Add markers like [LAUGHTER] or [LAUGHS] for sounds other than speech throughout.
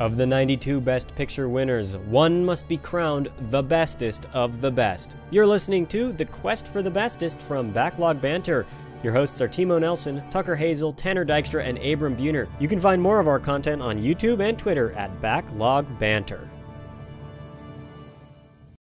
Of the 92 Best Picture winners, one must be crowned the bestest of the best. You're listening to The Quest for the Bestest from Backlog Banter. Your hosts are Timo Nelson, Tucker Hazel, Tanner Dykstra, and Abram Buhner. You can find more of our content on YouTube and Twitter at Backlog Banter.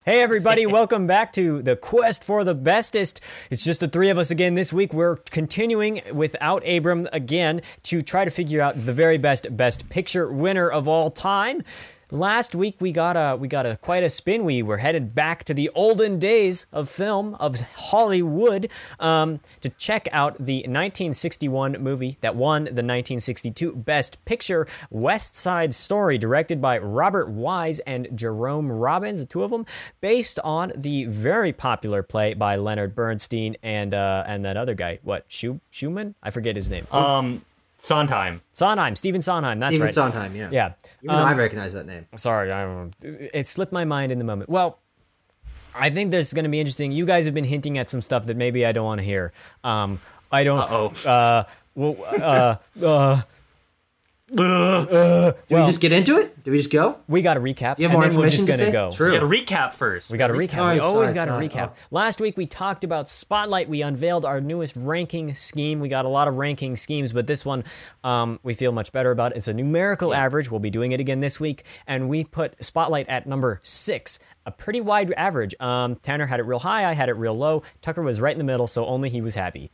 Hey everybody, welcome back to the quest for the bestest. It's just the three of us again this week. We're continuing without Abram again to try to figure out the very best best picture winner of all time. Last week we got a we got a quite a spin. We were headed back to the olden days of film of Hollywood um, to check out the 1961 movie that won the 1962 Best Picture, West Side Story, directed by Robert Wise and Jerome Robbins, the two of them, based on the very popular play by Leonard Bernstein and uh, and that other guy, what Schu- Schumann? I forget his name. Um, Sondheim. Sondheim, Stephen Sondheim. That's right. Stephen right. Sondheim, yeah. Yeah. Even though I recognize that name. Sorry, I, it slipped my mind in the moment. Well, I think this is going to be interesting. You guys have been hinting at some stuff that maybe I don't want to hear. Um, I don't. Uh-oh. Uh, well, uh, [LAUGHS] uh, Did we just get into it? Did we just go? we got a recap, You have and then we're just going to say? go. True. We got a recap first. We got a recap. Oh, we always got a recap. Oh. Last week we talked about Spotlight. We unveiled our newest ranking scheme. We got a lot of ranking schemes, but this one um, we feel much better about. It's a numerical average. We'll be doing it again this week, and we put Spotlight at number six. A pretty wide average. Um, Tanner had it real high. I had it real low. Tucker was right in the middle, so only he was happy.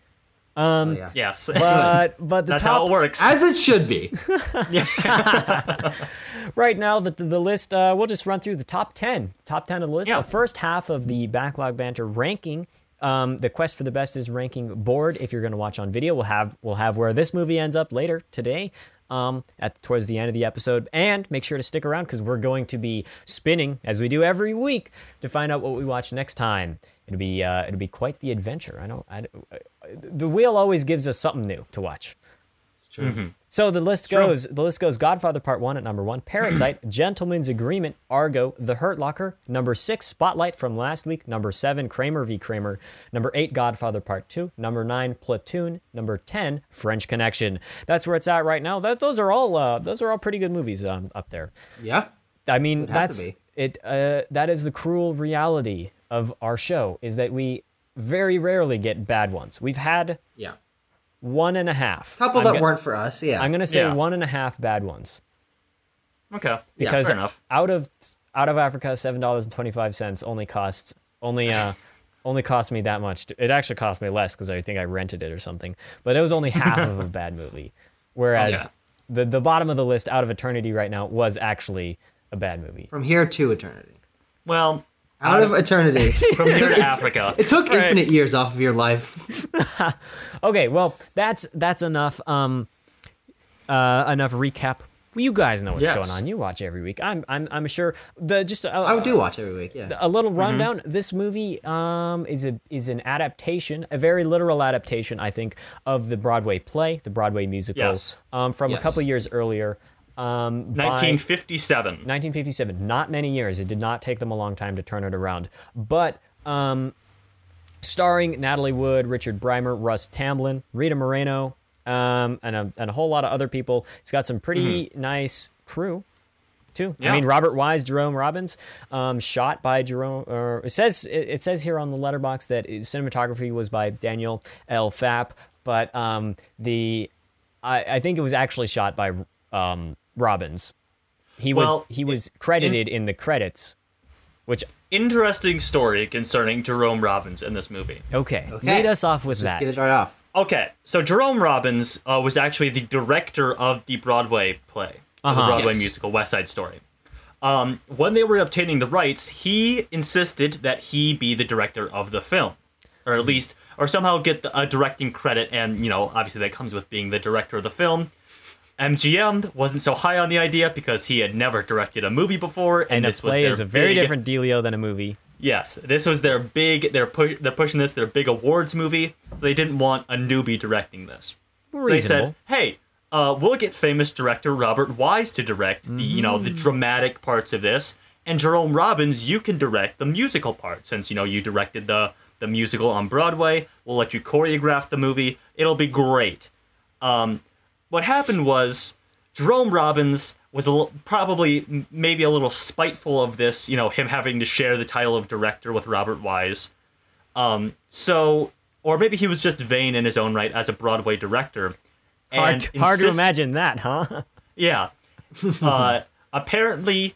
Oh, yeah. Yes. [LAUGHS] But but the That's top how it works. As it should be. [LAUGHS] [LAUGHS] right now the, the, the list uh, we'll just run through the top 10 top 10 of the list Yeah. the first half of the backlog banter ranking um, the quest for the best is ranking board if you're going to watch on video we'll have we'll have where this movie ends up later today um, at towards the end of the episode and make sure to stick around because we're going to be spinning as we do every week to find out what we watch next time it'll be uh, it'll be quite the adventure i don't I, the wheel always gives us something new to watch It's true. so the list goes. The list goes. Godfather Part One at number one. Parasite, [CLEARS THROAT] Gentleman's Agreement, Argo, The Hurt Locker. Number six, Spotlight from last week. Number seven, Kramer v. Kramer. Number eight, Godfather Part Two. Number nine, Platoon. Number ten, French Connection. That's where it's at right now. That those are all. Uh, those are all pretty good movies um, up there. Yeah. I mean, that's it. Uh, that is the cruel reality of our show. Is that we very rarely get bad ones. We've had Yeah. one and a half. Couple I'm that go- weren't for us. Yeah. I'm gonna say Yeah. one and a half bad ones okay. because fair enough. out of out of Africa, seven dollars and twenty five cents only costs only uh [LAUGHS] only cost me that much. to- It actually cost me less because I think I rented it or something. But it was only half of a [LAUGHS] bad movie. Whereas Yeah. the the bottom of the list, out of Eternity, right now was actually a bad movie. From here to eternity. Well, Out of eternity. [LAUGHS] from here to Africa. It took infinite years off of your life. [LAUGHS] Okay, well that's that's enough. Um, uh, enough recap. Well, you guys know what's Yes. going on. You watch every week. I'm I'm I'm sure the just uh, I do watch every week. Yeah. a little rundown. This movie um, is a is an adaptation, a very literal adaptation, I think, of the Broadway play, the Broadway musical, Yes. um, from Yes. a couple years earlier. Um, 1957. 1957. Not many years. It did not take them a long time to turn it around. But um, starring Natalie Wood, Richard Beymer, Russ Tamblyn, Rita Moreno, um, and a and a whole lot of other people. It's got some pretty nice crew too. I mean, Robert Wise, Jerome Robbins, um, shot by Jerome. Or it says it, it says here on the Letterboxd that cinematography was by Daniel L. Fapp, but um, the I, I think it was actually shot by um, Robbins. He was he was credited in the credits, which Interesting story concerning Jerome Robbins in this movie. okay, Okay. lead us off with Just that. get it right off. Okay, so Jerome Robbins uh, was actually the director of the Broadway play, of the Uh-huh. Broadway Yes. musical West Side Story. Um, when they were obtaining the rights, he insisted that he be the director of the film, or at least, or somehow get the, a directing credit. And you know, obviously, that comes with being the director of the film. MGM wasn't so high on the idea because he had never directed a movie before, and, and a this was play their is a very big- different dealio than a movie. Yes, this was their big. They're pu- they're pushing this. Their big awards movie. So they didn't want a newbie directing this. So they said, "Hey, uh, we'll get famous director Robert Wise to direct the you know the Mm-hmm. dramatic parts of this, and Jerome Robbins, you can direct the musical part since you know you directed the the musical on Broadway. We'll let you choreograph the movie. It'll be great." Um, what happened was Jerome Robbins was a l- probably m- maybe a little spiteful of this, you know, him having to share the title of director with Robert Wise. Um, so, or maybe he was just vain in his own right as a Broadway director. Hard, to, hard to imagine that, huh? [LAUGHS] Yeah. Uh, apparently,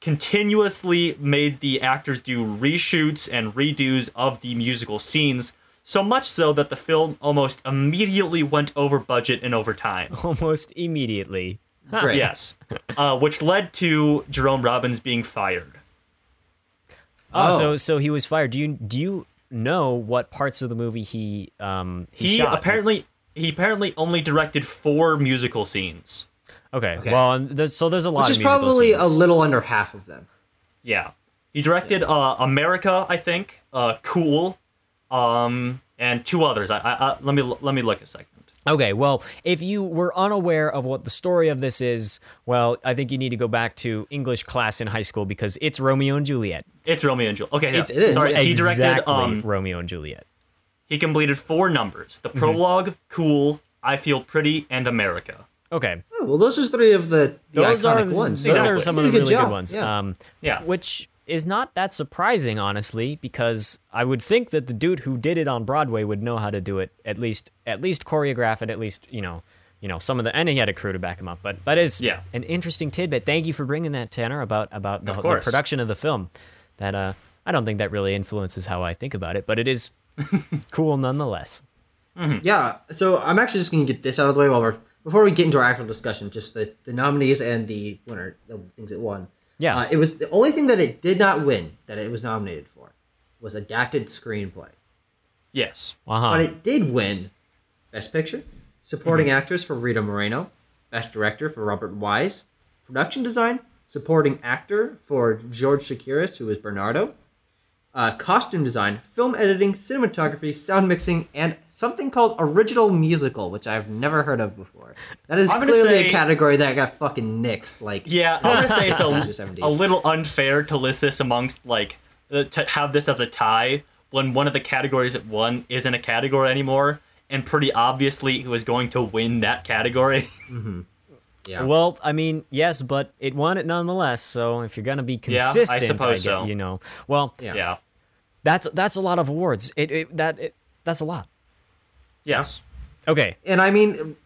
continuously made the actors do reshoots and redos of the musical scenes, so much so that the film almost immediately went over budget and over time. [LAUGHS] Almost immediately. Great. yes. Uh, which led to Jerome Robbins being fired. Oh, Oh. so so he was fired. Do you do you know what parts of the movie he um he, He shot? apparently he apparently only directed four musical scenes. Okay. Okay. Well, and there's, so there's a lot Which of is musical probably a little under half of them. Yeah. He directed uh, America, I think, uh, Cool, um, and two others. I, I, I let me let me look a second. Okay, well, if you were unaware of what the story of this is, well, I think you need to go back to English class in high school because it's Romeo and Juliet. It's Romeo and Juliet. Okay, yeah. It's It is. Sorry, he directed. Um, Romeo and Juliet. he completed four numbers: the prologue, Cool, I Feel Pretty, and America. Okay, Oh, well, those are three of the, the those iconic are ones. those Exactly. are some of the did really good good ones. Yeah. Um, Yeah. which is not that surprising, honestly, because I would think that the dude who did it on Broadway would know how to do it at least at least choreograph it, at least you know. You know some of the, and he had a crew to back him up. But that is Yeah. an interesting tidbit. Thank you for bringing that, Tanner, about about the, the production of the film. That uh, I don't think that really influences how I think about it, but it is [LAUGHS] cool nonetheless. Yeah, so I'm actually just going to get this out of the way while we're before we get into our actual discussion. Just the the nominees and the winner, the things it won. Yeah. uh, it was the only thing that it did not win that it was nominated for was adapted screenplay, Yes. Uh-huh. but it did win Best Picture, Supporting Actress for Rita Moreno, Best Director for Robert Wise, Production Design, Supporting Actor for George Chakiris, who was Bernardo, uh, Costume Design, Film Editing, Cinematography, Sound Mixing, and something called Original Musical, which I've never heard of before. That is clearly say- a category that got fucking nixed. Like Yeah, I'm gonna say it's a, [LAUGHS] a little unfair to list this amongst like uh, to have this as a tie when one of the categories it won isn't a category anymore, and pretty obviously it was going to win that category. Yeah. Well, I mean, yes, but it won it nonetheless. So if you're gonna be Yeah, I consistent, suppose get- so. you know. Well, Yeah. yeah. that's that's a lot of awards. It, it that it, that's a lot. Yes. Okay, and I mean,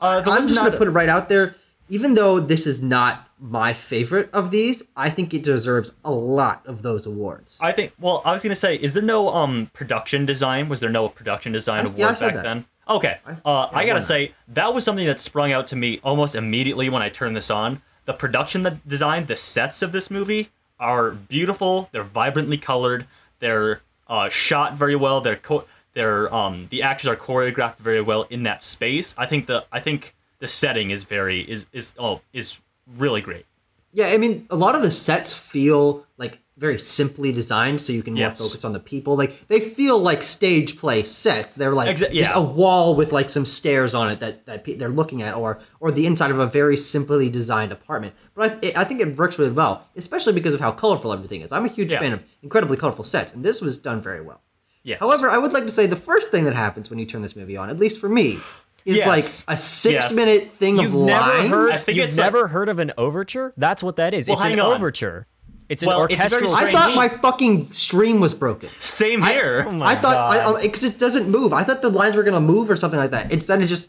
Uh, I'm just gonna put it right out there. Even though this is not my favorite of these, I think it deserves a lot of those awards. I think. Well, I was gonna say, is there no um production design? Was there no production design I- award yeah, I back that. then? Okay. I- uh, yeah, I gotta say that was something that sprung out to me almost immediately when I turned this on. The production the design, the sets of this movie are beautiful. They're vibrantly colored. They're uh, shot very well. They're co- they're um the actors are choreographed very well in that space. I think the I think the setting is very is is oh is really great. Yeah, I mean, a lot of the sets feel like very simply designed, so you can more Yes. focus on the people. Like they feel like stage play sets. They're like Exa- just a wall with like some stairs on it that, that pe- they're looking at, or or the inside of a very simply designed apartment. But I, I think it works really well, especially because of how colorful everything is. I'm a huge Yeah. fan of incredibly colorful sets, and this was done very well. Yes. However, I would like to say the first thing that happens when you turn this movie on, at least for me, is Yes. like a six Yes. minute thing you've of never lines. heard I think you've it's like- never heard of an overture. That's what that is. Well, it's an on. overture. It's an Well, it's orchestral. I thought my fucking stream was broken. Same here. Oh my I thought God. because it doesn't move. I thought the lines were gonna move or something like that. Instead, it just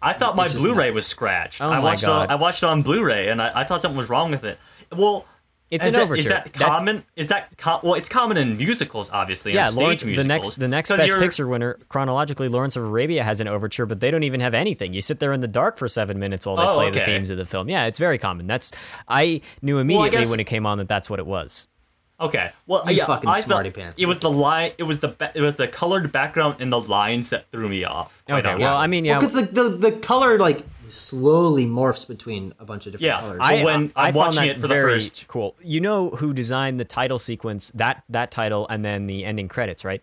I thought my Blu-ray not- was scratched. Oh I my watched it. God. On, I watched it on Blu-ray, and I, I thought something was wrong with it. Well, It's is an that- overture. Is that That's- common? Is that com- well? It's common in musicals, obviously. yeah, stage Lawrence. The next, the next 'cause Best Picture winner, chronologically, Lawrence of Arabia has an overture, but they don't even have anything. You sit there in the dark for seven minutes while they Oh, play the themes of the film. Yeah, it's very common. That's I knew immediately guess- when it came on that that's what it was. Okay. Well, You yeah, fucking I smarty thought pants. It was the line. It was the ba- it was the colored background and the lines that threw me off. quite Okay, well, I mean, yeah, because the, the the color like slowly morphs between a bunch of different Yeah, colors. I- when I'm found watching that it for the very first- cool. You know who designed the title sequence, that that title, and then the ending credits, right?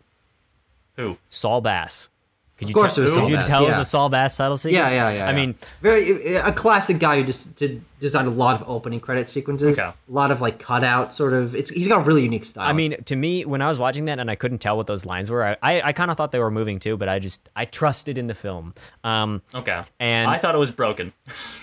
who? Saul Bass. Could you course tell, it was could you Bass, tell us yeah. the Saul Bass title yeah, sequence? yeah, yeah. I yeah. mean, very a classic guy who just did designed a lot of opening credit sequences, Okay. a lot of like cutout sort of. It's he's got a really unique style. I mean, to me, when I was watching that and I couldn't tell what those lines were, I, I, I kind of thought they were moving too, but I just I trusted in the film. Um, Okay. And- I thought it was broken.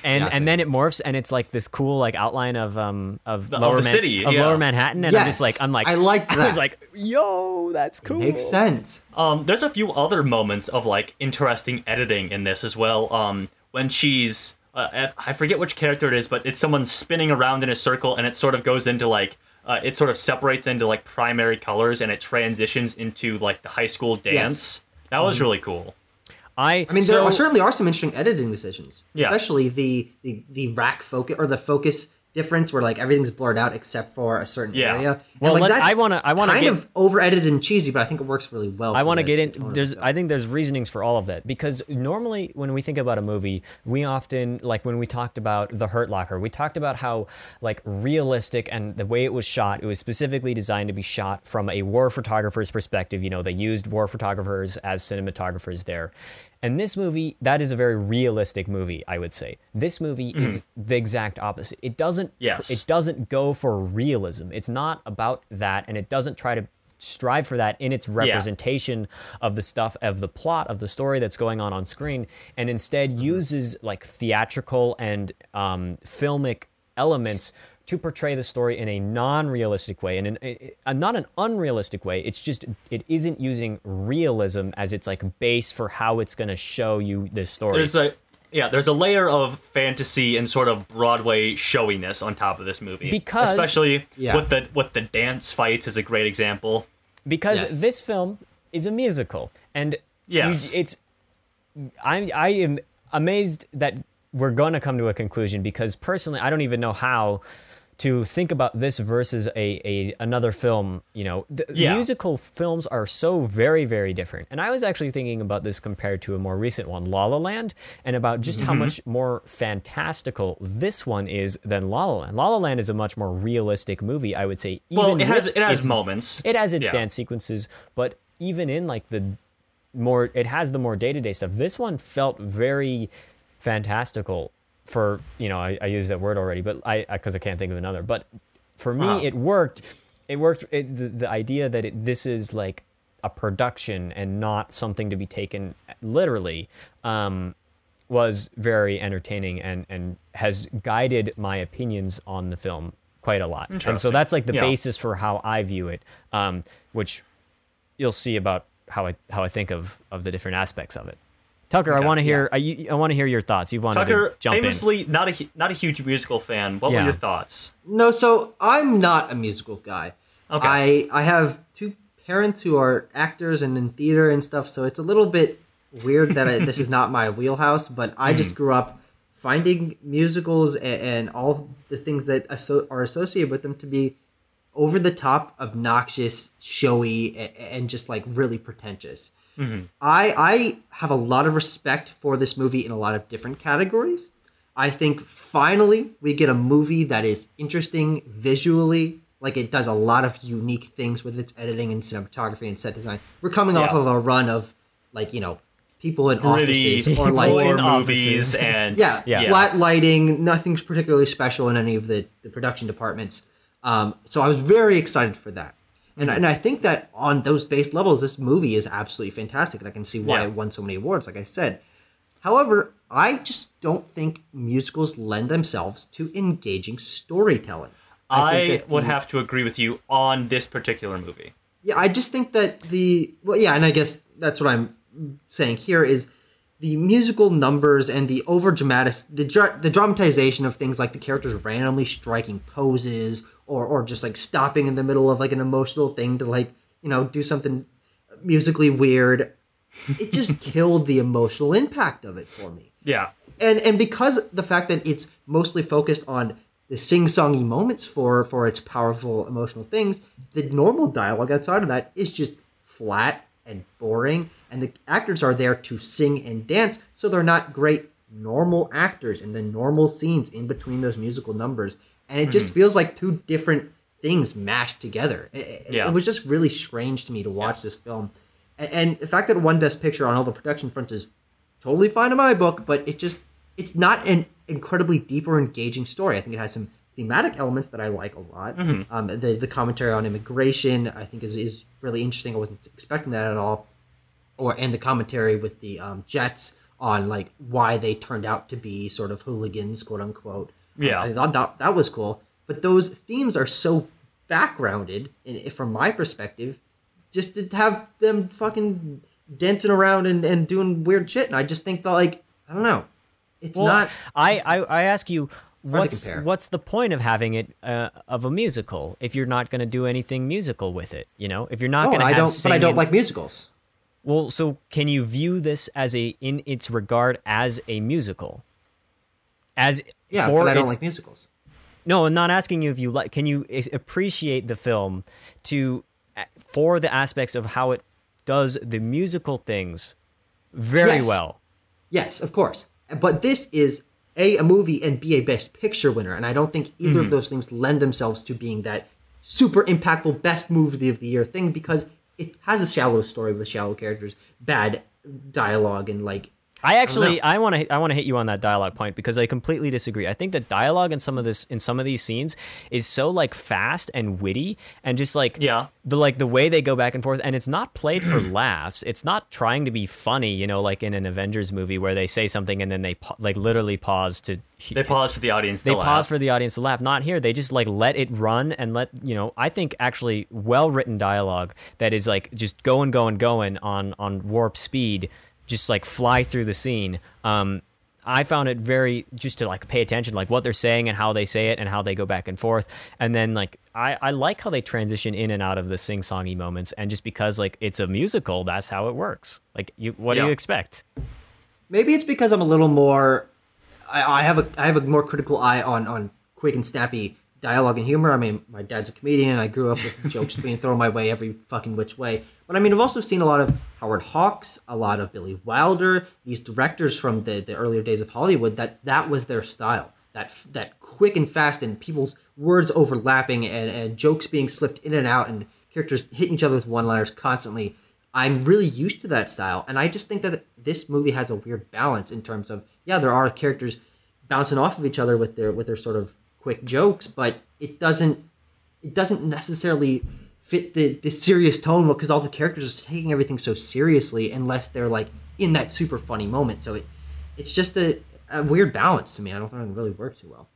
and Yeah, and then it morphs and it's like this cool like outline of um of of lower the Man- city, of yeah. lower Manhattan, and I'm just like I'm like I like [LAUGHS] I was like, yo, that's cool. makes sense. Um, there's a few other moments of like interesting editing in this as well. Um, when she's uh, I forget which character it is, but it's someone spinning around in a circle, and it sort of goes into like uh, it sort of separates into like primary colors, and it transitions into like the high school dance. That was really cool. I I mean, so, there are, certainly are some interesting editing decisions. Yeah. Especially the the the rack focus or the focus difference where like everything's blurred out except for a certain Yeah. area. And, Well, like, let's- that's I wanna- I wanna kind get- of over edited and cheesy, but I think it works really well. I want to get the in. There's, I think there's reasonings for all of that because normally when we think about a movie, we often like when we talked about The Hurt Locker, we talked about how like realistic and the way it was shot. It was specifically designed to be shot from a war photographer's perspective. You know, they used war photographers as cinematographers there. And this movie, that is a very realistic movie, I would say. This movie is the exact opposite. It doesn't. Yes. It doesn't go for realism. It's not about that, and it doesn't try to strive for that in its representation of the stuff of the plot of the story that's going on on screen, and instead uses like theatrical and um, filmic elements to portray the story in a non-realistic way and in a, a- not an unrealistic way it's just it isn't using realism as its like base for how it's going to show you this story There's a yeah, there's a layer of fantasy and sort of Broadway showiness on top of this movie. Because- especially Yeah. with the with the dance fights is a great example. because Yes. this film is a musical and Yes. you- it's I I am amazed that we're going to come to a conclusion because personally I don't even know how to think about this versus a, a another film, you know, the Yeah. musical films are so very very different. And I was actually thinking about this compared to a more recent one, La La Land, and about just Mm-hmm. how much more fantastical this one is than La La Land. La La Land is a much more realistic movie, I would say. Even Well, it has it has its- moments. it has its Yeah. dance sequences, but even in like the more, it has the more day to day stuff. This one felt very fantastical for you know I, I used that word already, but I because I, can't think of another. But for me, it worked. It worked. It, the, the idea that it, this is like a production and not something to be taken literally um, was very entertaining and and has guided my opinions on the film quite a lot. And so that's like the Yeah. basis for how I view it, um, which you'll see about how I how I think of of the different aspects of it. Tucker, I want to hear I, I want to hear your thoughts. You wanted Tucker, to jump in. famously not a hu- not a huge musical fan. What Yeah. were your thoughts? No, so I'm not a musical guy. Okay. I I have two parents who are actors and in theater and stuff, so it's a little bit weird that I, this is not my wheelhouse. But I hmm. just grew up finding musicals and, and all the things that asso- are associated with them to be over the top, obnoxious, showy, and, and just like really pretentious. I I have a lot of respect for this movie in a lot of different categories. I think finally we get a movie that is interesting visually, like it does a lot of unique things with its editing and cinematography and set design. We're coming off of a run of like, you know, people in Gritty offices or like in movies offices. and [LAUGHS] yeah, Yeah. flat lighting, nothing's particularly special in any of the, the production departments. Um, so I was very excited for that. And, and I think that on those base levels, this movie is absolutely fantastic. And I can see why Yeah. it won so many awards, like I said. However, I just don't think musicals lend themselves to engaging storytelling. I, that would the- have to agree with you on this particular movie. yeah, I just think that the well, yeah, and I guess that's what I'm saying here is the musical numbers and the over dramatic the dra- the dramatization of things like the characters randomly striking poses or or just like stopping in the middle of like an emotional thing to like you know do something musically weird. It just [LAUGHS] killed the emotional impact of it for me Yeah. and and because the fact that it's mostly focused on the sing-songy moments for for its powerful emotional things the normal dialogue outside of that is just flat and boring and the actors are there to sing and dance so they're not great normal actors in the normal scenes in between those musical numbers and it just feels like two different things mashed together it, Yeah. it was just really strange to me to watch this film and, and the fact that it won best picture on all the production fronts is totally fine in my book, but it just it's not an incredibly deep or engaging story. I think it has some thematic elements that I like a lot. Um, the the commentary on immigration I think is is really interesting. I wasn't expecting that at all. Or and the commentary with the um, Jets on like why they turned out to be sort of hooligans, quote unquote. Yeah. I thought that that was cool. But those themes are so backgrounded, and from my perspective, just to have them fucking dancing around and, and doing weird shit. And I just think that like I don't know, it's Well, not. I, I I ask you, what's what's the point of having it uh, of a musical if you're not going to do anything musical with it? You know, if you're not Oh, going to I have don't. But I don't like musicals. Well, so can you view this as a in its regard as a musical? As Yeah, for but I don't like musicals. No, I'm not asking you if you like. Can you appreciate the film to for the aspects of how it does the musical things very Yes. well? Yes, of course. But this is a a movie and b a best picture winner, and I don't think either Mm-hmm. of those things lend themselves to being that super impactful best movie of the year thing because it has a shallow story with shallow characters, bad dialogue, and like I actually. I want to I want to hit you on that dialogue point because I completely disagree. I think the dialogue in some of this in some of these scenes is so like fast and witty and just like Yeah. the like the way they go back and forth and it's not played for [CLEARS THROAT] laughs. It's not trying to be funny, you know, like in an Avengers movie where they say something and then they like literally pause to They pause for the audience. they to pause laugh. for the audience to laugh. Not here. They just like let it run and let you know. I think actually well written dialogue that is like just going, going, going on on warp speed, just like fly through the scene. Um, I found it very just to like pay attention, like what they're saying and how they say it and how they go back and forth. And then like I, I like how they transition in and out of the sing songy moments. And just because like it's a musical, that's how it works. Like you, what do you expect? maybe it's because I'm a little more. I, I have a I have a more critical eye on on quick and snappy dialogue and humor. I mean, my dad's a comedian. I grew up with [LAUGHS] jokes being thrown my way every fucking which way. But I mean, I've also seen a lot of Howard Hawks, a lot of Billy Wilder, these directors from the, the earlier days of Hollywood. That that was their style. That that quick and fast and people's words overlapping and, and jokes being slipped in and out and characters hitting each other with one-liners constantly. I'm really used to that style, and I just think that this movie has a weird balance in terms of yeah, there are characters bouncing off of each other with their with their sort of quick jokes, but it doesn't it doesn't necessarily fit the, the serious tone because all the characters are taking everything so seriously unless they're like in that super funny moment. So it it's just a, a weird balance to me. I don't think it really works too well.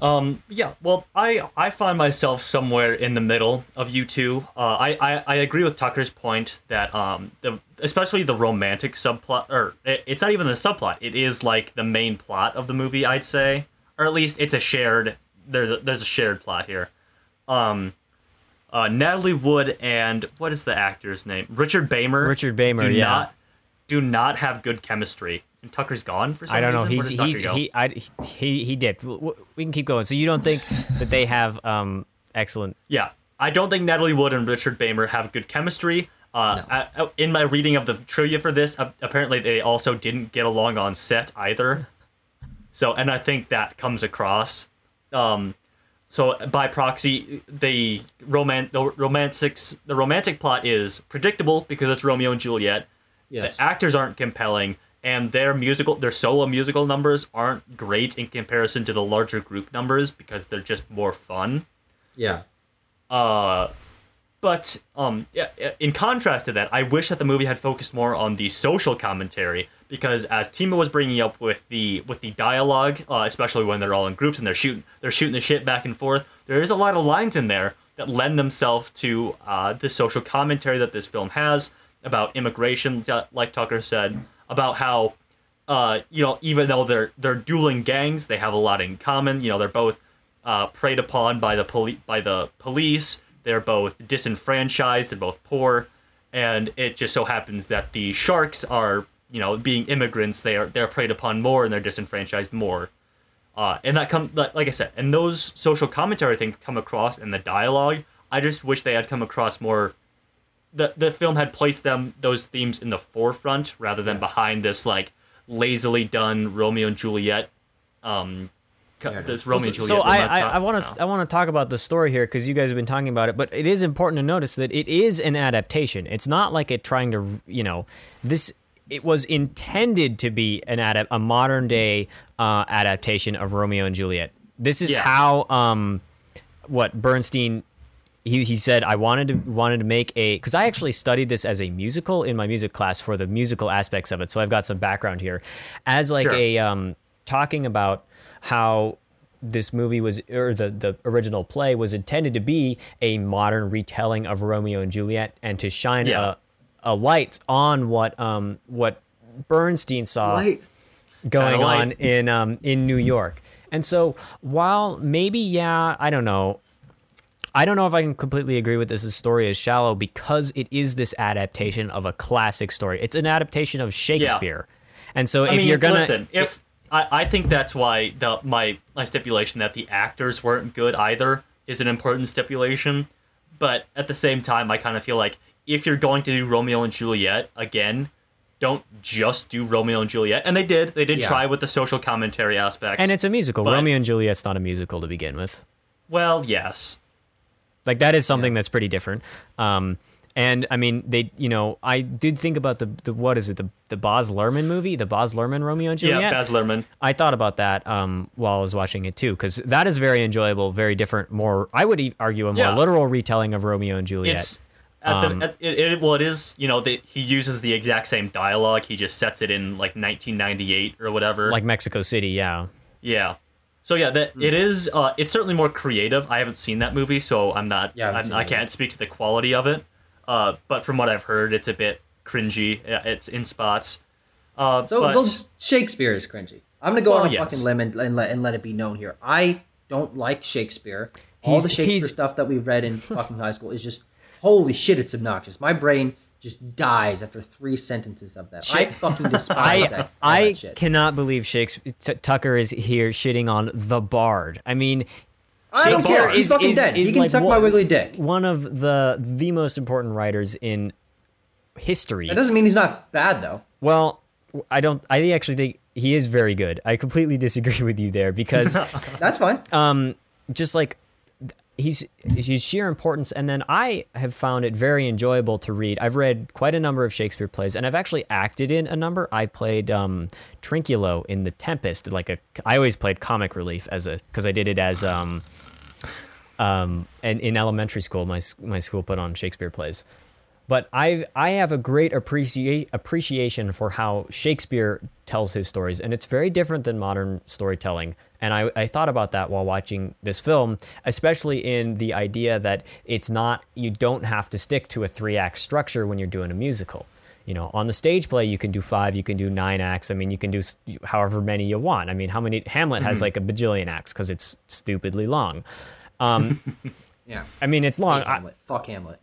Um, yeah, well, I I find myself somewhere in the middle of you two. Uh, I, I I agree with Tucker's point that um the especially the romantic subplot or it, it's not even the subplot. It is like the main plot of the movie, I'd say, or at least it's a shared. There's a, there's a shared plot here. Um, uh, Natalie Wood and what is the actor's name? Richard Beymer. Richard Beymer, do yeah. Not, do not have good chemistry. And Tucker's gone for some reason. I don't know. reason. He's he's he I, he he did. We can keep going. So you don't think that they have um excellent? Yeah, I don't think Natalie Wood and Richard Beymer have good chemistry. Uh, I- I- in my reading of the trivia for this, apparently they also didn't get along on set either. [LAUGHS] So, and I think that comes across. Um, so by proxy, the roman the romantic the romantic plot is predictable because it's Romeo and Juliet. Yes. The actors aren't compelling, and their musical their solo musical numbers aren't great in comparison to the larger group numbers because they're just more fun. Yeah. Uh, but um, yeah, in contrast to that, I wish that the movie had focused more on the social commentary because, as Timo was bringing up with the with the dialogue, uh, especially when they're all in groups and they're shooting they're shooting the shit back and forth, there is a lot of lines in there that lend themselves to uh, the social commentary that this film has about immigration, like Tucker said, about how uh, you know, even though they're they're dueling gangs, they have a lot in common. You know, they're both uh, preyed upon by the poli- by the police. They're both disenfranchised. They're both poor, and it just so happens that the sharks are, you know, being immigrants. They are they're preyed upon more, and they're disenfranchised more. Uh, and that come like like I said, and those social commentary things come across in the dialogue. I just wish they had come across more. The the film had placed them those themes in the forefront rather than Yes. behind this like lazily done Romeo and Juliet. Um, Yeah. this Romeo and so, Juliet. so I I, I want to I want to talk about the story here because you guys have been talking about it, but it is important to notice that it is an adaptation. It's not like it trying to you know this. It was intended to be an adap- a modern day uh, adaptation of Romeo and Juliet. This is Yeah. how um, what Bernstein he, he said I wanted to wanted to make a because I actually studied this as a musical in my music class for the musical aspects of it. So I've got some background here as like Sure. a um, talking about how this movie was or the the original play was intended to be a modern retelling of Romeo and Juliet and to shine Yeah. A, a light on what um what Bernstein saw Light. going light. on in um in New York. And so while maybe yeah, I don't know. I don't know if I can completely agree with this. The story is shallow because it is this adaptation of a classic story. It's an adaptation of Shakespeare. And so I if mean, you're gonna listen, if I, I think that's why the my my stipulation that the actors weren't good either is an important stipulation. But at the same time, I kind of feel like if you're going to do Romeo and Juliet again, don't just do Romeo and Juliet. And they did. They did Yeah. try with the social commentary aspects. and it's a musical. But- Romeo and Juliet's not a musical to begin with. well, yes. Like that is something that's pretty different. Um, and I mean, they, you know, I did think about the, the what is it, the the Boz Lerman movie, the Boz Lerman Romeo and Juliet. Yeah, Baz Luhrmann. I thought about that um, while I was watching it too, because that is very enjoyable, very different, more I would argue a more Yeah. literal retelling of Romeo and Juliet. It's at Um, the, at, it, it, well, it is. You know, they, he uses the exact same dialogue. He just sets it in like 1998 or whatever. like Mexico City, yeah. Yeah. So yeah, that it is. Uh, it's certainly more creative. I haven't seen that movie, so I'm not. Yeah, I haven't I'm, I can't speak to the quality of it. Uh, but from what I've heard, it's a bit cringy. It's in spots. Uh, So but, well, Shakespeare is cringy. I'm gonna go Well, on a yes. fucking limb and, and let and let it be known here. I don't like Shakespeare. All He's- the Shakespeare stuff that we've read in fucking high school is just holy shit. It's obnoxious. My brain just dies after three sentences of that. I fucking [LAUGHS] despise I that. I that cannot believe Shakespeare T- Tucker is here shitting on the Bard. I mean, I don't Shakespeare care. He's fucking is- dead. is he can like suck my wiggly dick. one of the the most important writers in history. That doesn't mean he's not bad though. Well, I don't. I actually think he is very good. I completely disagree [LAUGHS] with you there because [LAUGHS] That's fine. um, just like he's his sheer importance, and then I have found it very enjoyable to read. I've read quite a number of Shakespeare plays, and I've actually acted in a number. I played um, Trinculo in The Tempest, like a. I always played comic relief as a because I did it as um, um, and in elementary school, my my school put on Shakespeare plays. But I I have a great appreciate appreciation for how Shakespeare tells his stories, and it's very different than modern storytelling. And I, I thought about that while watching this film, especially in the idea that it's not you don't have to stick to a three act structure when you're doing a musical. You know, on the stage play, you can do five, you can do nine acts. I mean, you can do however many you want. I mean, how many Hamlet has like a bajillion acts because it's stupidly long. Um, [LAUGHS] Yeah. I mean, it's long. I, Hamlet. Fuck Hamlet.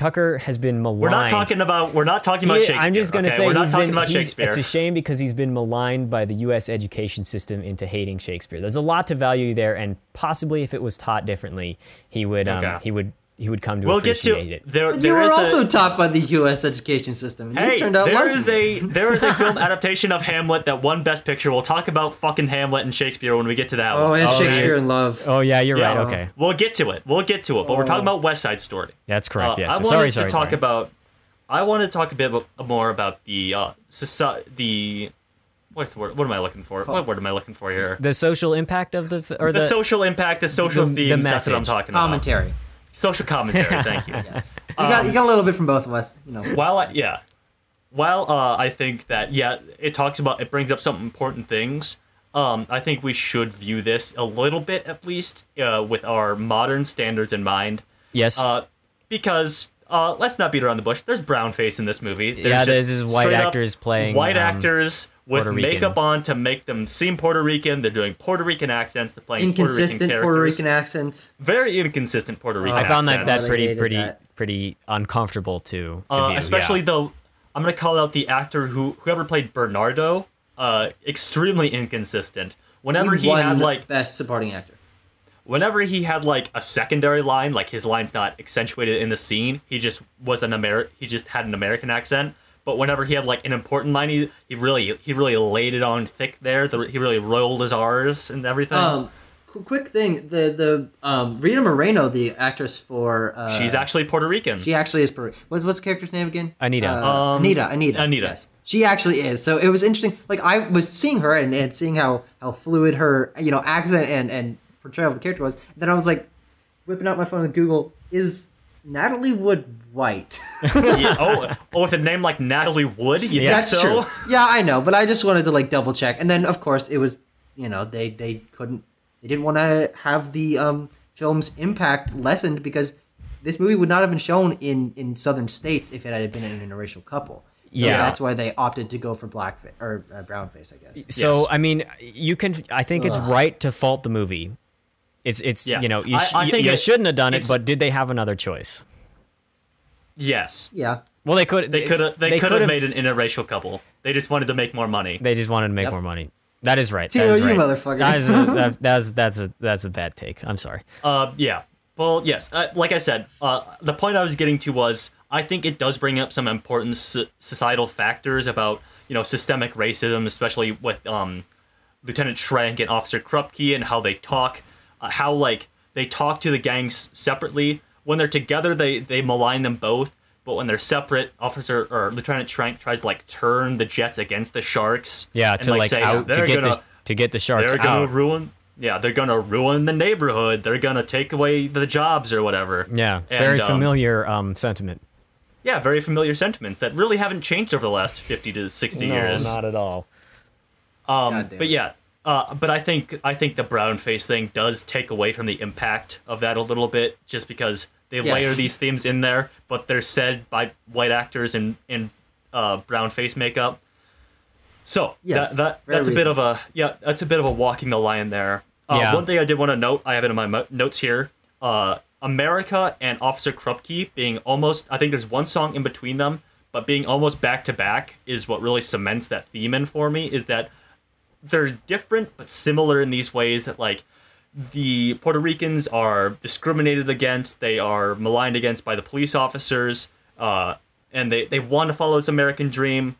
Tucker has been maligned. we're not talking about. We're not talking about He- Shakespeare. I'm just going to okay? say we're not talking been, about Shakespeare. It's a shame because he's been maligned by the U.S. education system into hating Shakespeare. There's a lot to value there, and possibly if it was taught differently, he would um, Okay. he would he would come to we'll get appreciate to it. there. There you were is a- also taught by the U.S. education system. and you Hey, turned out there liking is a there is a film [LAUGHS] adaptation of Hamlet that won Best Picture. We'll talk about fucking Hamlet and Shakespeare when we get to that Oh, one. it's Oh, Shakespeare yeah. in Love. Oh yeah, you're Yeah. right. Okay, We'll get to it. We'll get to it. But we're talking about West Side Story. that's correct. Uh, yes. I So wanted sorry, to sorry, talk sorry. about. I wanted to talk a bit more about the uh, soci- the what's the word? What am I looking for? What word am I looking for here? the social impact of the f- or The, the, social impact, the social the- the themes. that's what I'm message. talking about. Commentary. Social commentary. [LAUGHS] Thank you. Yes. You got, you got a little bit from both of us. You know. while I, yeah while uh, i think that yeah it talks about it brings up some important things um, i think we should view this a little bit at least uh, with our modern standards in mind yes. uh, because uh, let's not beat around the bush there's brown face in this movie There's Yeah, just this is white actors playing, white um, actors with Puerto Rican. makeup on to make them seem puerto rican they're doing puerto rican accents they're playing Inconsistent puerto rican, Puerto. Rican accents. very inconsistent puerto rican I found that accents. that pretty pretty that. pretty uncomfortable too. to Uh, especially yeah. though I'm gonna call out the actor who whoever played Bernardo. Uh, extremely inconsistent. Whenever he, won had like, best supporting actor. whenever he had like a secondary line, like his line's not accentuated in the scene, he just was an Amer. He just had an American accent. But whenever he had like an important line, he, he really he really laid it on thick there. The, he really rolled his R's and everything. Um, quick thing: the the um, Rita Moreno, the actress for uh, She's actually Puerto Rican. she actually is. Puerto- What, what's the character's name again? Anita. Uh, Um, Anita. Anita. Anita. Yes, she actually is. So it was interesting. Like I was seeing her and, and seeing how how fluid her you know accent and and portrayal of the character was. Then I was like whipping out my phone and Google is Natalie Wood white. [LAUGHS] Yeah, oh, oh, with a name like Natalie Wood, you Yeah. That's so? true. Yeah, I know, but I just wanted to like double check. And then of course it was you know they they couldn't they didn't want to have the um film's impact lessened because this movie would not have been shown in in southern states if it had been an interracial couple. So Yeah. that's why they opted to go for black or uh, brown face, I guess. So Yes. I mean, you can. I think it's right to fault the movie. It's it's Yeah. you know you, I- sh- I you, think you it- shouldn't have done it, but did they have another choice? Yes. Yeah. Well, they could. They could have they, could have made an interracial couple. They just wanted to make more money. They just wanted to make Yep. more money. That is right. Timo, That is you right. motherfucker. That is a, [LAUGHS] that, that's that's a that's a bad take. I'm sorry. Uh, yeah. Well, yes. Uh, like I said, uh, the point I was getting to was I think it does bring up some important so- societal factors about you know systemic racism, especially with um, Lieutenant Schrank and Officer Krupke and how they talk, how like they talk to the gangs separately. When they're together, they they malign them both. But when they're separate, Officer or Lieutenant Schrank tries to like turn the Jets against the Sharks. Yeah, and, to like, say, out to get gonna, the to get the sharks they're gonna out. ruin yeah they're gonna ruin the neighborhood they're gonna take away the jobs or whatever yeah, And, very um, familiar um, sentiment. yeah very familiar sentiments that really haven't changed over the last 50 to 60 years Not at all. um but yeah uh, but I think I think the brown face thing does take away from the impact of that a little bit, just because they Yes. layer these themes in there, but they're said by white actors in in uh, brown face makeup. So Yes, that, that very that's a bit of a yeah that's a bit of a walking the line there. Uh, Yeah. One thing I did want to note, I have it in my mo- notes here. Uh, America and Officer Krupke being almost, I think there's one song in between them, but being almost back to back is what really cements that theme in for me. Is that they're different but similar in these ways that like the Puerto Ricans are discriminated against, they are maligned against by the police officers, uh, and they, they want to follow this American dream,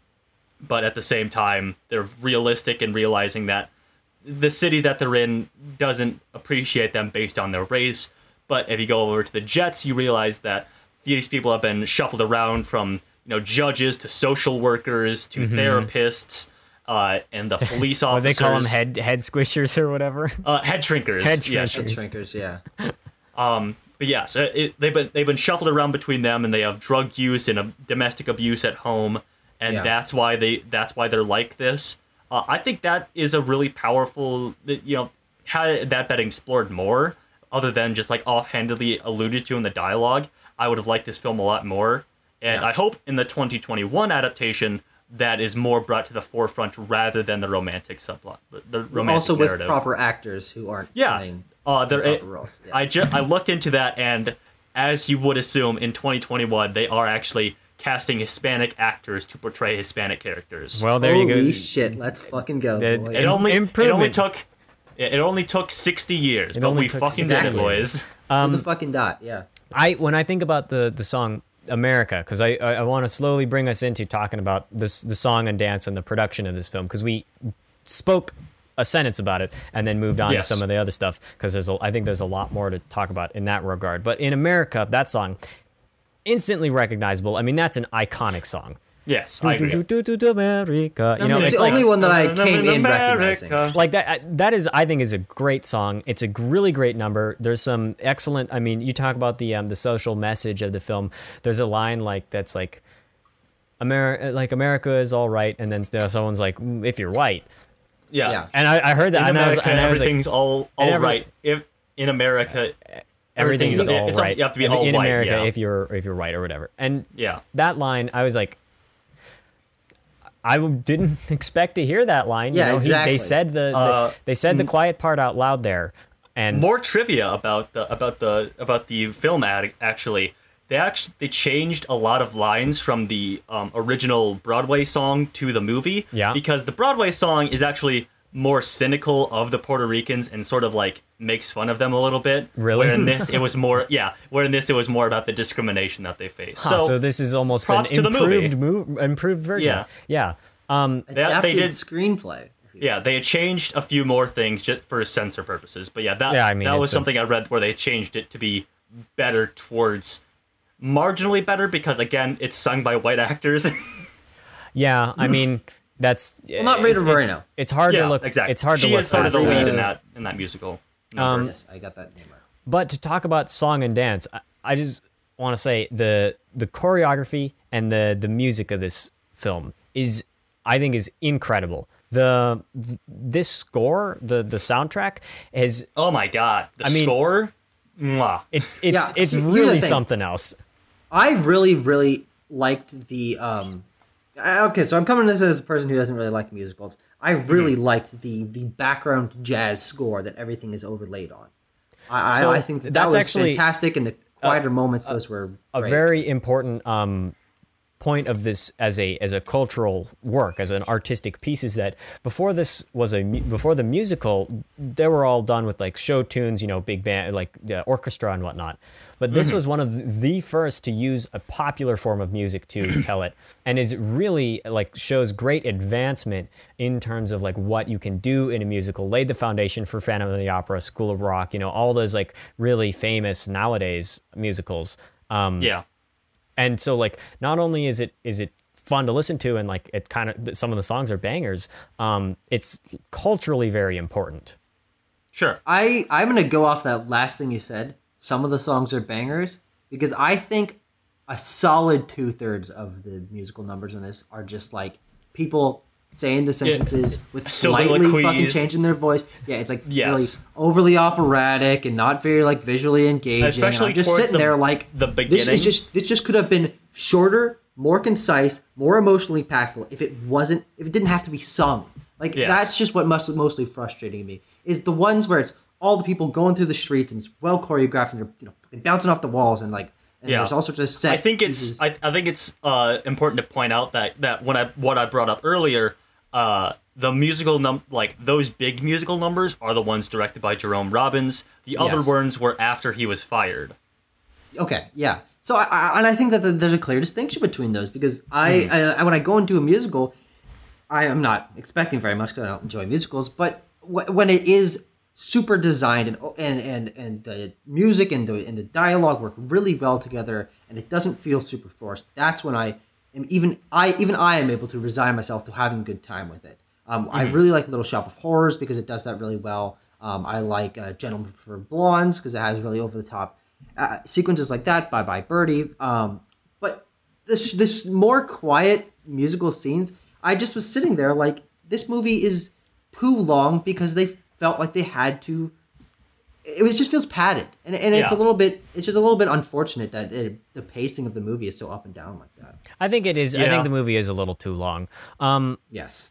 but at the same time, they're realistic in realizing that the city that they're in doesn't appreciate them based on their race. But if you go over to the Jets, you realize that these people have been shuffled around from you know judges to social workers to therapists. Uh, and the [LAUGHS] police officers. they call them head head squishers or whatever. [LAUGHS] uh, head shrinkers. Head yeah. Head shrinkers, yeah. [LAUGHS] um, but yeah, so it, they've been they've been shuffled around between them, and they have drug use and a domestic abuse at home, and Yeah. that's why they that's why they're like this. Uh, I think that is a really powerful, you know, had that been explored more, other than just like offhandedly alluded to in the dialogue. I would have liked this film a lot more, and Yeah. I hope in the 2021 adaptation that is more brought to the forefront rather than the romantic subplot, the- the romantic also with narrative. proper actors who aren't Yeah. playing Uh, there, proper it, roles. Yeah. I just I looked into that, and as you would assume, in 2021 they are actually casting Hispanic actors to portray Hispanic characters. Well, there you Holy shit! Let's fucking go. It- it only it only took it only took 60 years, but we fucking 60 did it, years. boys. To the fucking dot. Yeah. I when I think about the the song America, because I I, I want to slowly bring us into talking about this the song and dance and the production of this film, because we spoke a sentence about it and then moved on Yes. to some of the other stuff because there's a, I think there's a lot more to talk about in that regard. But in America, that song instantly recognizable. I mean, that's an iconic song. Yes, I agree. Do, do, do, do, America. You know, It's it's the like only one that I came in recognizing. like that I- that is i think is a great song it's a really great number there's some excellent i mean you talk about the um the social message of the film there's a line like that's like america like america is all right and then there's someone's like "Mm, if you're white Yeah. Yeah. and i, I heard that In and I was, and I was like everything's all all every- right. If in America, everything is everything's- all it's- right You have to be in all in white. america yeah. if you're if you're white or whatever and yeah. that line i was like I didn't [LAUGHS] expect to hear that line. Yeah, you know, he- exactly. they said the, the Uh, they said the quiet part out loud there, and more trivia about the about the about the film ad actually they actually they changed a lot of lines from the um, original broadway song to the movie Yeah. because the broadway song is actually more cynical of the puerto ricans and sort of like makes fun of them a little bit Really? where in this it [LAUGHS] was more yeah where in this it was more about the discrimination that they face Huh, so, so, this is almost an props the movie. improved mo- improved version. Yeah. Yeah. Um, they Adapted did- screenplay. Yeah, they had changed a few more things just for censor purposes. But yeah, that Yeah, I mean, that was something I read where they changed it to be better towards marginally better because again, it's sung by white actors. [LAUGHS] Yeah, I mean that's Well, not Rita it's, Moreno. It's, it's hard yeah, to look. exactly. It's hard she to look is sort of the lead in that in that musical. Um, yes, I got that name right. But to talk about song and dance, I, I just want to say the the choreography and the the music of this film is, I think, is incredible. The th- this score, the the soundtrack, is Oh my god, the I mean- score. Mwah. it's it's Yeah, it's really something else. I really, really liked the. um Okay, so I'm coming to this as a person who doesn't really like musicals. I really Mm-hmm. liked the the background jazz score that everything is overlaid on. I, So I, I think that, that's that was actually, fantastic, and the quieter moments, those were a great. very important um, point of this as a as a cultural work as an artistic piece is that before this was a before the musical they were all done with like show tunes you know big band like the orchestra and whatnot. But this was one of the first to use a popular form of music to [CLEARS THROAT] tell it and is really like shows great advancement in terms of like what you can do in a musical laid the foundation for phantom of the opera school of rock you know all those like really famous nowadays musicals. Um, Yeah. And so like not only is it is it fun to listen to and like it kind of some of the songs are bangers um it's culturally very important Sure. I I'm gonna go off that last thing you said. Some of the songs are bangers because I think a solid two thirds of the musical numbers in this are just like people saying the sentences with slightly fucking changing their voice. Yeah, it's like Yes. really overly operatic and not very like visually engaging. and Especially I'm just sitting the- there like the This beginning. is just this just could have been shorter, more concise, more emotionally impactful if it wasn't if it didn't have to be sung. Like Yes. that's just what must mostly frustrating me is the ones where it's all the people going through the streets and it's well choreographed and you're you know bouncing off the walls and like and Yeah. there's all sorts of set. I think it's. I, I think it's uh, important to point out that that when I what I brought up earlier, uh, the musical num like those big musical numbers are the ones directed by Jerome Robbins. The other Yes. ones were after he was fired. Okay, yeah. So I, I and I think that there's a clear distinction between those because I, Hmm. I, I when I go into a musical, I am not expecting very much because I don't enjoy musicals. But when it is super designed and and and and the music and the and the dialogue work really well together and it doesn't feel super forced, that's when I am even I even I am able to resign myself to having a good time with it. Um, I really like Little Shop of Horrors because it does that really well. Um, I like uh, Gentlemen Prefer Blondes because it has really over the top uh, sequences like that. Bye Bye Birdie. Um, but this this more quiet musical scenes, I just was sitting there like this movie is too long because they felt like they had to. It was just feels padded, and, and it's a little bit. It's just a little bit unfortunate that it, the pacing of the movie is so up and down like that. i think it is i think the movie is a little too long um Yes.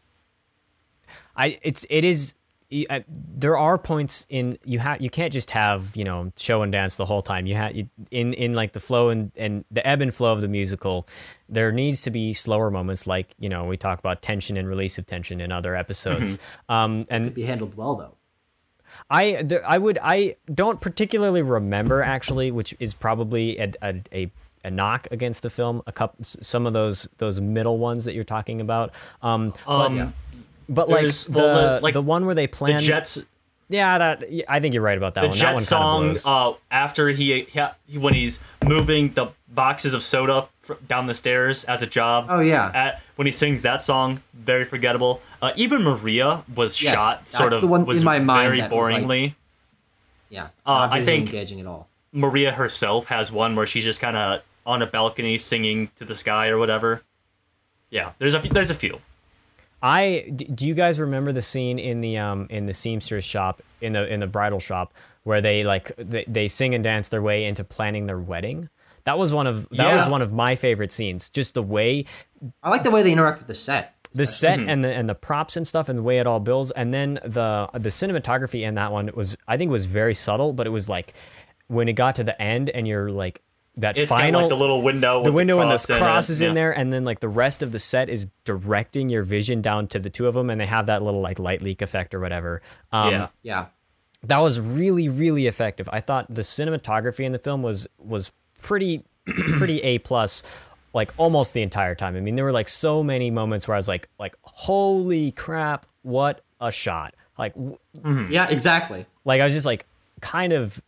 i it's it is y- I- there are points in you have you can't just have you know show and dance the whole time you have in in like the flow and and the ebb and flow of the musical there needs to be slower moments like you know we talk about tension and release of tension in other episodes um and Be handled well though. I there, I would I don't particularly remember actually, which is probably a a, a, a knock against the film. A couple some of those those middle ones that you're talking about. Um, Um, yeah. but like there's- the well, the- like, the one where they The plan. Jets yeah, that I think you're right about that the one. that Jet one song uh, after he, he when he's moving the boxes of soda down the stairs as a job. Oh, yeah. At, when he sings that song, very forgettable. Uh, even Maria was Yes, shot sort of the one was in my mind very that was, like- boringly. Yeah. Uh, I think- engaging at all. Maria herself has one where she's just kind of on a balcony singing to the sky or whatever. Yeah, there's a few, there's a few. I do you guys remember the scene in the um in the seamstress shop in the in the bridal shop where they like they, they sing and dance their way into planning their wedding? That was one of that was one of my favorite scenes. Just the way I like the way they interact with the set. the set and the and the props and stuff and the way it all builds and then the the cinematography in that one was I think was very subtle but it was like when it got to the end and you're like that It's final like the little window. the window and cross the it. cross is in there and then like the rest of the set is directing your vision down to the two of them and they have that little like light leak effect or whatever um yeah. Yeah. that was really really effective i thought the cinematography in the film was was pretty [CLEARS THROAT] pretty a plus like almost the entire time. I mean there were like so many moments where i was like like holy crap what a shot. Like w- Yeah, exactly. like I was just like kind of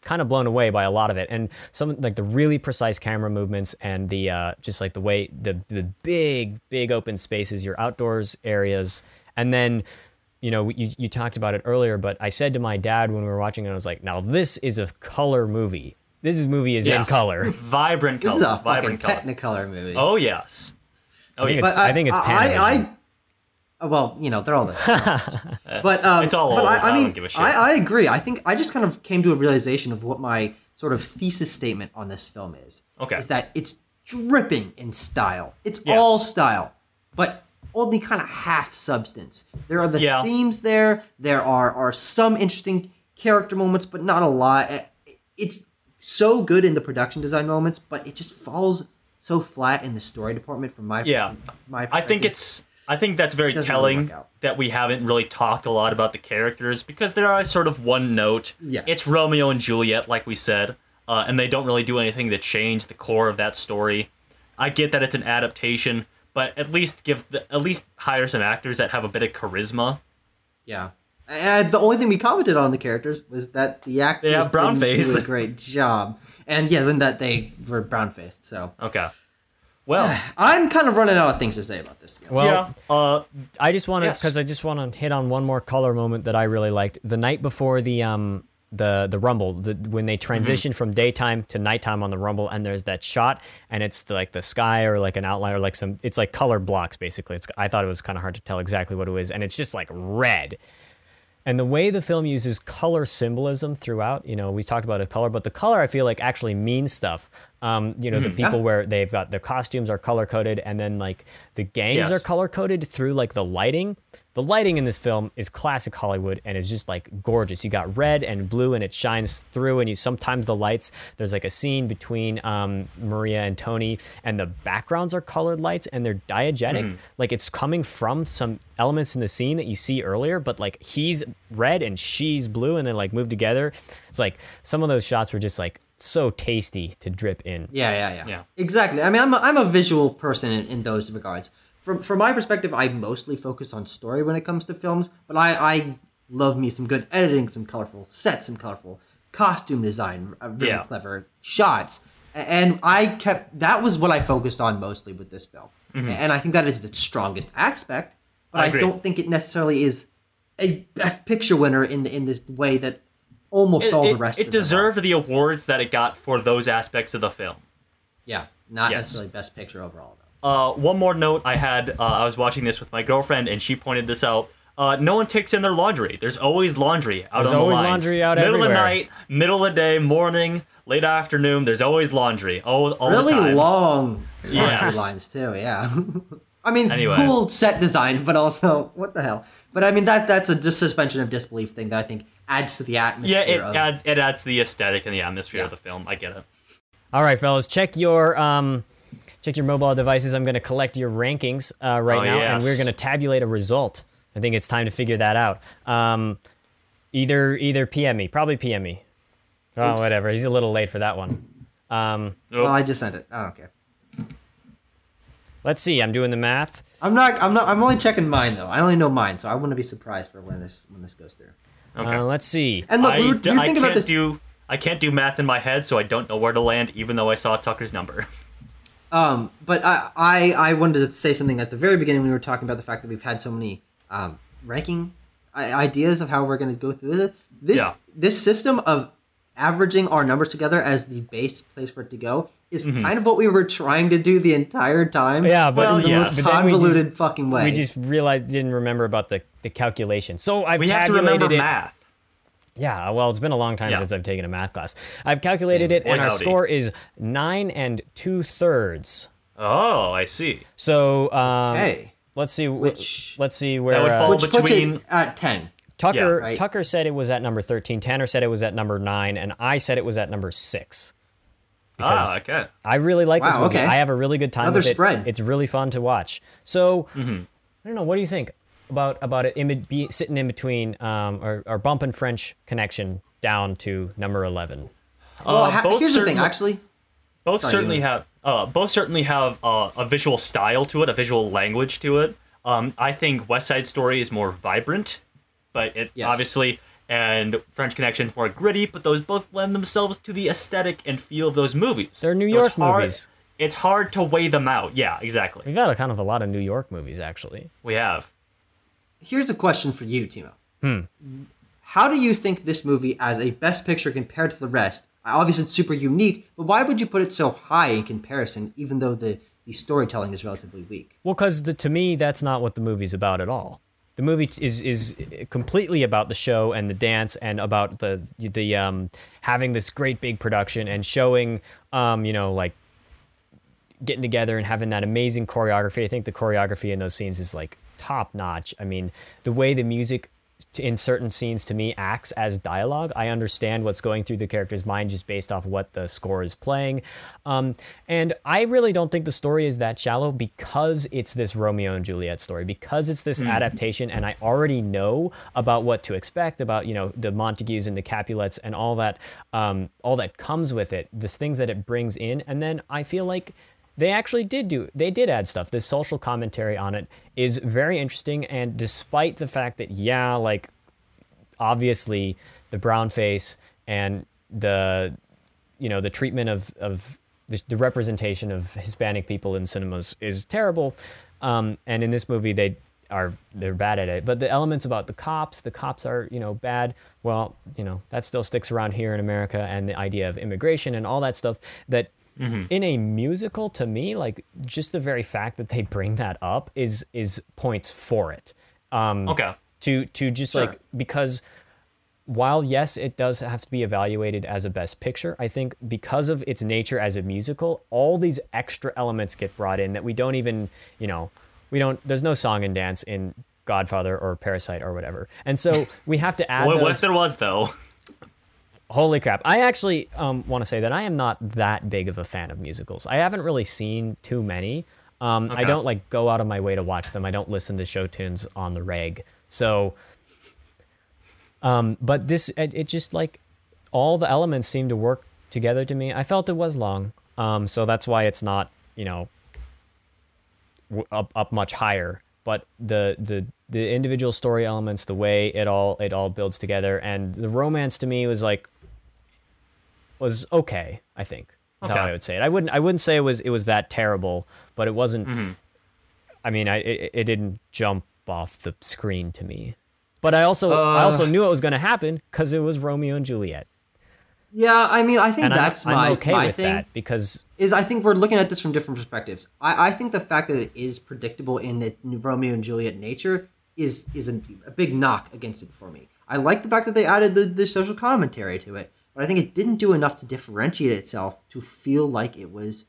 kind of blown away by a lot of it. And some like the really precise camera movements and the uh just like the way the the big big open spaces your outdoors areas. And then you know you, you talked about it earlier but i said to my dad when we were watching it i was like now this is a color movie this movie is in color [LAUGHS] Vibrant color. This color. is a vibrant color. Technicolor movie. Oh yes. Oh I think yeah. it's, I, think it's I, I, I, well, you know, they're all there. [LAUGHS] but um, It's all but old. I, I I don't mean, give a shit. I, I agree. I think I just kind of came to a realization of what my sort of thesis statement on this film is. Okay. Is that it's dripping in style. It's Yes. all style, but only kind of half substance. There are the Yeah. themes there. There are are some interesting character moments, but not a lot. It's so good in the production design moments, but it just falls so flat in the story department from my Yeah. my I think it's I think that's very Doesn't really telling that we haven't really talked a lot about the characters because they are sort of one note. Yes. It's Romeo and Juliet, like we said, uh, and they don't really do anything to change the core of that story. I get that it's an adaptation, but at least give the, at least hire some actors that have a bit of charisma. Yeah. And the only thing we commented on the characters was that the actors have brown didn't face. do a great job, and yes, and that they were brown faced. So Okay. Well, [SIGHS] I'm kind of running out of things to say about this. to well yeah. Uh, I just want to Yes. because I just want to hit on one more color moment that I really liked. The night before the um the the rumble, the, when they transition from daytime to nighttime on the rumble, and there's that shot, and it's the, like the sky or like an outline or like some, it's like color blocks basically. It's I thought it was kind of hard to tell exactly what it was, and it's just like red. And the way the film uses color symbolism throughout, you know, we talked about a color, but the color I feel like actually means stuff. Um, you know, the people Yeah. where they've got their costumes are color coded, and then like the gangs Yes. are color coded through like the lighting. The lighting in this film is classic Hollywood and is just like gorgeous. You got red and blue, and it shines through. And you sometimes the lights. There's like a scene between um, Maria and Tony, and the backgrounds are colored lights, and they're diegetic. Like it's coming from some elements in the scene that you see earlier, but like he's red and she's blue, and then like move together. It's like some of those shots were just like so tasty to drip in. Yeah, yeah, yeah, Yeah. Exactly. I mean, I'm a, I'm a visual person in, in those regards. From from my perspective, I mostly focus on story when it comes to films, but I I love me some good editing, some colorful sets, some colorful costume design, uh, really Yeah. clever shots, and I kept that was what I focused on mostly with this film, and I think that is the strongest aspect. But Mm-hmm. I I, don't think it necessarily is a best picture winner in the in the way that almost it, all it- the rest. it of them are. deserved the awards that it got for those aspects of the film. Yeah, not Yes. necessarily best picture overall though. Uh, one more note I had, uh, I was watching this with my girlfriend, and she pointed this out. Uh, no one takes in their laundry. There's always laundry out There's on the always lines. laundry out middle everywhere. of the night, middle of the day, morning, late afternoon. There's always laundry. All, all really the time. long Yes. laundry lines too. Yeah. [LAUGHS] I mean, Anyway. cool set design, but also what the hell? But I mean that that's a just suspension of disbelief thing that I think adds to the Yeah, atmosphere. it of, adds it adds to the aesthetic and the atmosphere Yeah. of the film. I get it. All right, fellas, check your um, check your mobile devices. I'm going to collect your rankings uh, right Oh, now, and we're going to tabulate a result. I think it's time to figure that out. Um, either either PM me, probably PM me. Oh, Oops. whatever. He's a little late for that one. Um, Oh, Well, I just sent it. I don't care. let's see. I'm doing the math. I'm not. I'm not. I'm only checking mine though. I only know mine, so I wouldn't be surprised for when this when this goes through. Okay. Uh, let's see. And look, I, we were, we were I thinking about this. do I can't do math in my head, so I don't know where to land, even though I saw Tucker's number. [LAUGHS] Um, but I, I I wanted to say something at the very beginning when we were talking about the fact that we've had so many um, ranking ideas of how we're going to go through it. This Yeah. this system of averaging our numbers together as the base place for it to go is kind of what we were trying to do the entire time. Yeah, but- in the yeah. most But then just- convoluted fucking way. We just realized didn't remember about the the calculation. So I've We have to tabulated remember it. math. Yeah, well, it's been a long time Yeah. since I've taken a math class. I've calculated Same. it, and our howdy. score is nine and two thirds. Oh, I see. So um, Okay. let's see. Which- let's see where That would uh, fall which puts between- it at ten. Tucker Yeah, right. Tucker said it was at number thirteen. Tanner said it was at number nine, and I said it was at number six. Ah, okay. I really like this Wow, movie. okay. I have a really good time Another with it. spread. It's really fun to watch. So Mm-hmm. I don't know. What do you think about about it? In, be, be, sitting in between, um, or, or bumping French Connection down to number eleven. Well, Uh, ha- both here's the thing, actually. both Sorry, certainly have uh, both certainly have uh, a visual style to it, a visual language to it. Um, I think West Side Story is more vibrant, but it Yes. obviously and French Connection is more gritty. But those both lend themselves to the aesthetic and feel of those movies. They're New So York it's hard- movies. It's hard to weigh them out. Yeah, exactly. We've had a kind of a lot of New York movies actually. We have. Here's a question for you, Timo. Hmm. How do you think this movie, as a best picture compared to the rest, obviously it's super unique, but why would you put it so high in comparison, even though the, the storytelling is relatively weak? Well, because to me, that's not what the movie's about at all. The movie is is completely about the show and the dance and about the the um, having this great big production and showing um, you know like getting together and having that amazing choreography. I think the choreography in those scenes is like top notch. I mean, the way the music in certain scenes to me acts as dialogue. I understand what's going through the character's mind just based off what the score is playing. Um, and I really don't think the story is that shallow because it's this Romeo and Juliet story, because it's this adaptation, and I already know about what to expect about you know the Montagues and the Capulets and all that, um, all that comes with it, the things that it brings in, and then I feel like they actually did do they did add stuff. The social commentary on it is very interesting and despite the fact that yeah like obviously the brown face and the you know the treatment of of the, the representation of hispanic people in cinemas is terrible um, and in this movie they are they're bad at it. But the elements about the cops the cops are you know bad. Well you know that still sticks around here in america and the idea of immigration and all that stuff that in a musical to me like just the very fact that they bring that up is is points for it um Okay. to to just Sure. like because while yes it does have to be evaluated as a best picture i think because of its nature as a musical all these extra elements get brought in that we don't even you know we don't there's no song and dance in godfather or parasite or whatever and so [LAUGHS] we have to add What, those what there was though. Holy crap. I actually um, want to say that I am not that big of a fan of musicals. I haven't really seen too many. Um, I don't like go out of my way to watch them. I don't listen to show tunes on the reg. So, um, but this, it, it just like all the elements seem to work together to me. I felt it was long. Um, so that's why it's not, you know, up, up much higher but the the the individual story elements the way it all it all builds together and the romance to me was like was okay i think is how i would say it i wouldn't i wouldn't say it was it was that terrible but it wasn't mm-hmm. i mean i it, it didn't jump off the screen to me but i also i also uh. knew it was going to happen because it was romeo and juliet Yeah, I mean, I think and I'm- that's I'm, my, okay my with thing. that because is I think we're looking at this from different perspectives. I, I think the fact that it is predictable in the Romeo and Juliet nature is is a, a big knock against it for me. I like the fact that they added the, the social commentary to it, but I think it didn't do enough to differentiate itself to feel like it was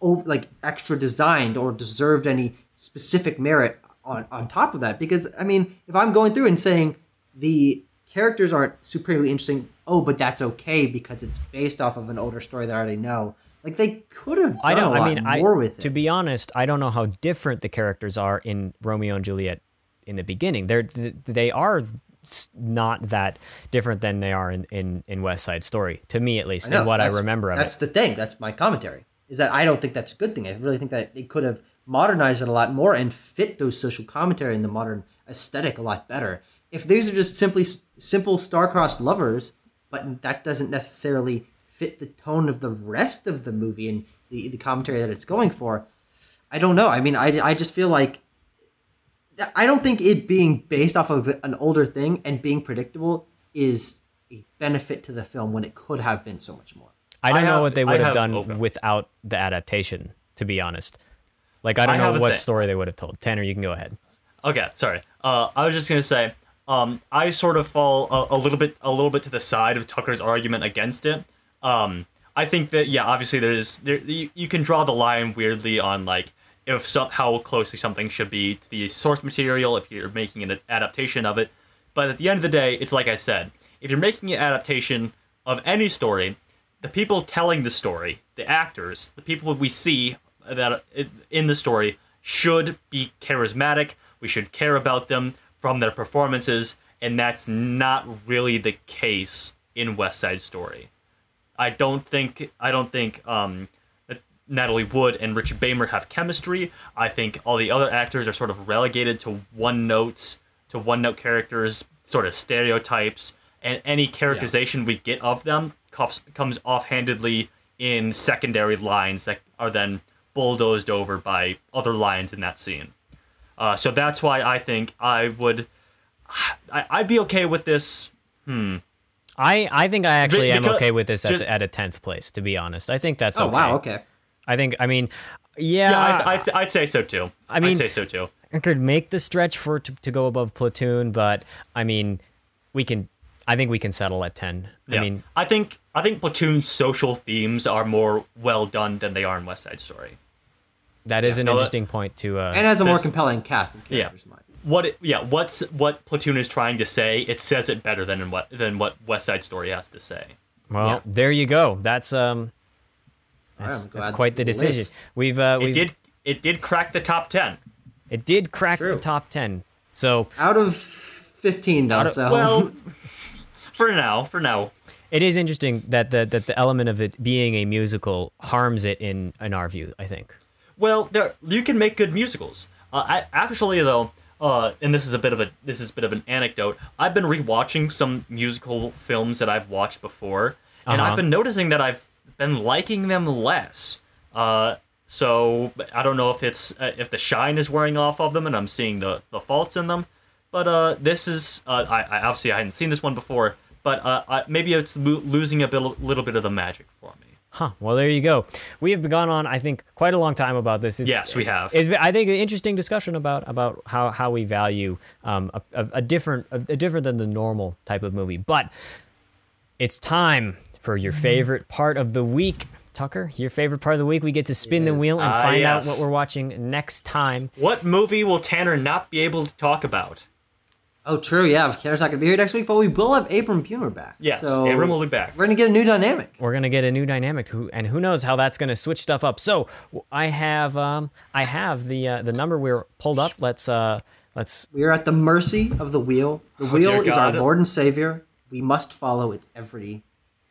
over, like extra designed or deserved any specific merit on, on top of that. Because I mean, if I'm going through and saying the characters aren't supremely interesting, oh, but that's okay because it's based off of an older story that I already know. Like they could have done I lot I mean, I more with it. to be honest, I don't know how different the characters are in Romeo and Juliet in the beginning. They're they are not that different than they are in, in, in West Side Story to me at least, and what I remember of That's it. That's the thing. That's my commentary. Is that I don't think that's a good thing. I really think that they could have modernized it a lot more and fit those social commentary and the modern aesthetic a lot better. If these are just simply simple star-crossed lovers, but that doesn't necessarily fit the tone of the rest of the movie and the, the commentary that it's going for, I don't know. I mean, I, I just feel like I don't think it being based off of an older thing and being predictable is a benefit to the film when it could have been so much more. I don't I know have- what they I would have have- done okay. without the adaptation. To be honest, like I don't I know what thing. story they would have told. Tanner, you can go ahead. Okay, sorry. Uh, I was just gonna say, um, I sort of fall a, a little bit, a little bit to the side of Tucker's argument against it. Um, I think that yeah, obviously there's there you, you can draw the line weirdly on like if some how closely something should be to the source material if you're making an adaptation of it. But at the end of the day, it's like I said, if you're making an adaptation of any story, the people telling the story, the actors, the people we see that in the story should be charismatic. We should care about them from their performances, and that's not really the case in West Side Story. I don't think I don't think um Natalie Wood and Richard Beymer have chemistry. I think all the other actors are sort of relegated to one notes, to one note characters, sort of stereotypes, and any characterization we get of them comes, comes offhandedly in secondary lines that are then bulldozed over by other lines in that scene. Uh, so that's why I think I would. I, I'd be okay with this. I, I think I actually am okay with this at, just- at a tenth place. To be honest, I think that's Oh okay. wow, okay. I think I mean, yeah, Yeah, I, I'd, I'd, I'd say so too. I mean- I'd say so too. I could make the stretch for to, to go above Platoon, but I mean, we can. I think we can settle at ten. Yeah. I mean, I think I think Platoon's social themes are more well done than they are in West Side Story. that is an no, that- interesting point to. Uh, And has a more This- compelling cast of Yeah. characters. in my. What it, yeah, what's what Platoon is trying to say? It says it better than in what than what West Side Story has to say. well, yeah. there you go. That's um, that's, that's quite the the decision. list. We've uh, we've did it did crack the top ten. it did crack the top ten. So Out of fifteen, though. Out of- so Well, [LAUGHS] for now, for now, it is interesting that the that the element of it being a musical harms it in in our view. I think. Well, there you can make good musicals. Uh, I, actually, though, uh, and this is a bit of a this is a bit of an anecdote. I've been rewatching some musical films that I've watched before, and Uh-huh. I've been noticing that I've been liking them less. Uh, so I don't know if it's uh, if the shine is wearing off of them, and I'm seeing the the faults in them. But uh, this is uh, I, I obviously I hadn't seen this one before, but uh, I, maybe it's lo- losing a bit, little bit of the magic for me. Huh. Well, there you go. We have gone on, I think, quite a long time about this. It's, Yes, we have. It's, I think an interesting discussion about about how, how we value um, a, a, a different a, a different than the normal type of movie. But it's time for your favorite part of the week, Tucker. Your favorite part of the week. We get to spin the wheel and Ah, find out yes. what we're watching next time. What movie will Tanner not be able to talk about? Oh, true. Yeah, Tanner's not going to be here next week, but we will have Abram Bumer back. Yes, so Abram will be back. We're going to get a new dynamic. We're gonna get a new dynamic, who and who knows how that's gonna switch stuff up. So w- I have um I have the uh, the number we're pulled up. Let's uh let's We are at the mercy of the wheel. The Oh, wheel is our Lord and Savior. We must follow its every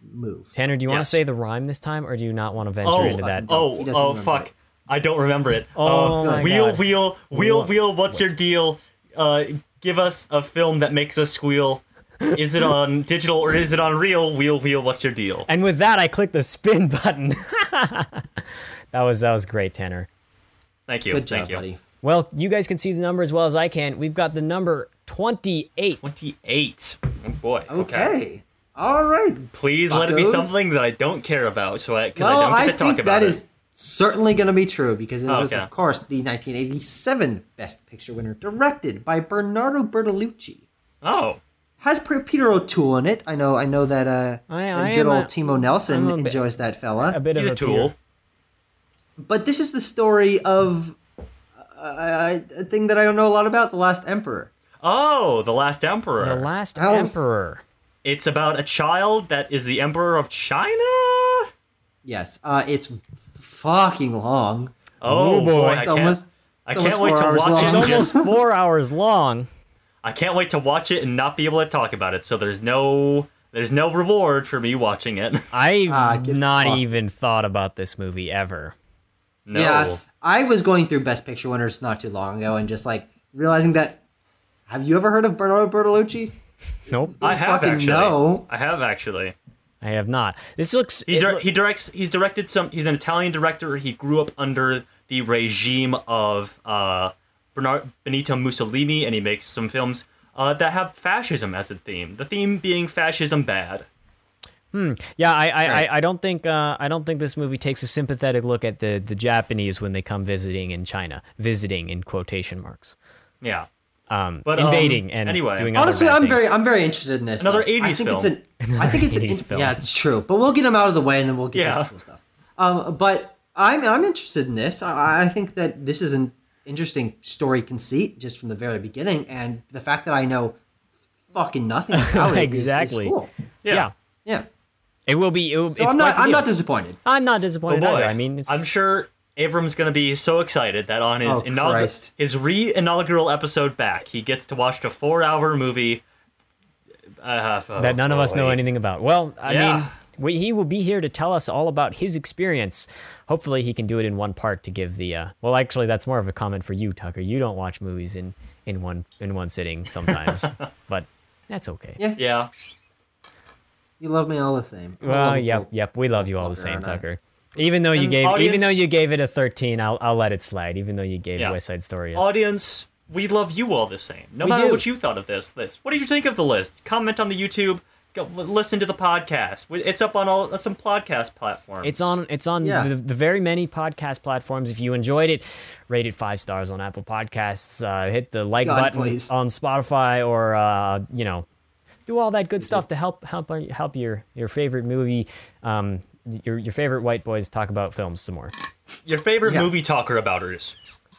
move. Tanner, do you want to say the rhyme this time, or do you not want to venture Oh, into that? oh, He doesn't oh, fuck. it. I don't remember it. Oh Uh, my wheel, God. wheel, wheel, What- wheel. What's your deal? Uh, give us a film that makes us squeal. Is it on [LAUGHS] digital or is it on reel? Wheel, wheel. What's your deal? And with that, I click the spin [LAUGHS] button. [LAUGHS] that was that was great, Tanner. Thank you. Good Thank job, you. buddy. Well, you guys can see the number as well as I can. We've got the number twenty-eight. Twenty-eight. Oh boy. Okay. All right. Please let it be something that I don't care about, so I because Well, I don't get I to talk think about that it. is certainly going to be true because this is, Okay. of course, the 1987 Best Picture winner, directed by Bernardo Bertolucci. Oh, Has Peter O'Toole in it. I know. I know that. Uh, I- I good old a- Timo Nelson I'm bit- enjoys that fella. A bit he's of a a tool. But this is the story of uh, a thing that I don't know a lot about. The Last Emperor. Oh, the Last Emperor. The last emperor. It's about a child that is the emperor of China. Yes. Uh, it's fucking long. Oh, Oh, boy. boy, I It's can't. almost. I can't wait four to hours watch long. it. It's almost four hours long. I can't wait to watch it and not be able to talk about it. So there's no there's no reward for me watching it. [LAUGHS] I've Ah, get not fucked. even thought about this movie ever. No. Yeah, I was going through Best Picture winners not too long ago and just like realizing that. Have you ever heard of Bernardo Bertolucci? Nope, I have fucking actually. no. I have actually. I have not. This looks. He it dir- loo- he directs. He's directed some. He's an Italian director. He grew up under the regime of uh, Bernard, Benito Mussolini, and he makes some films uh, that have fascism as a theme. The theme being fascism bad. Hmm. Yeah, I I, Right. I, I don't think uh, I don't think this movie takes a sympathetic look at the the Japanese when they come visiting in China, visiting in quotation marks, Yeah. Um, But, um, invading and anyway. doing other Honestly, bad I'm things. very, I'm very interested in this. Another though. I 80s think film. It's an, I think it's [LAUGHS] 80s an, film. yeah, it's true. But we'll get them out of the way and then we'll get Yeah. to the cool stuff. Um, but I'm, I'm interested in this. I, I think that this is an interesting story conceit just from the very beginning, and the fact that I know fucking nothing about [LAUGHS] it is- Exactly. is cool. Yeah. yeah. Yeah. It will be. It, will- So it's I'm not, I'm not disappointed. I'm not Oh disappointed boy. either. I mean, it's, I'm sure Abram's gonna be so excited that on his Oh, inaugural his re-inaugural episode back, he gets to watch a four-hour movie uh, oh, that none of us know boy. anything about. Well, I Yeah. mean, we, he will be here to tell us all about his experience. Hopefully, he can do it in one part to give the. Uh, well, actually, that's more of a comment for you, Tucker. You don't watch movies in in one in one sitting sometimes, [LAUGHS] but that's okay. Yeah. Yeah. You love me all the same. Well, yep, yep. We love you all the same. Tucker. Even though you And gave, even though you gave it a thirteen, I'll I'll let it slide. Even though you gave Yeah. West Side Story. A, Audience, we love you all the same. No We matter do. what you thought of this list. What did you think of the list? Comment on the YouTube. Go listen to the podcast. It's up on all uh, some podcast platforms. It's on it's on Yeah. the, the very many podcast platforms. If you enjoyed it, rate it five stars on Apple Podcasts. Uh, hit the like God, button please. on Spotify, or uh, you know, do all that good stuff to help help help your your favorite movie, um, your your favorite white boys talk about films some more. your favorite Yeah. movie talker abouters.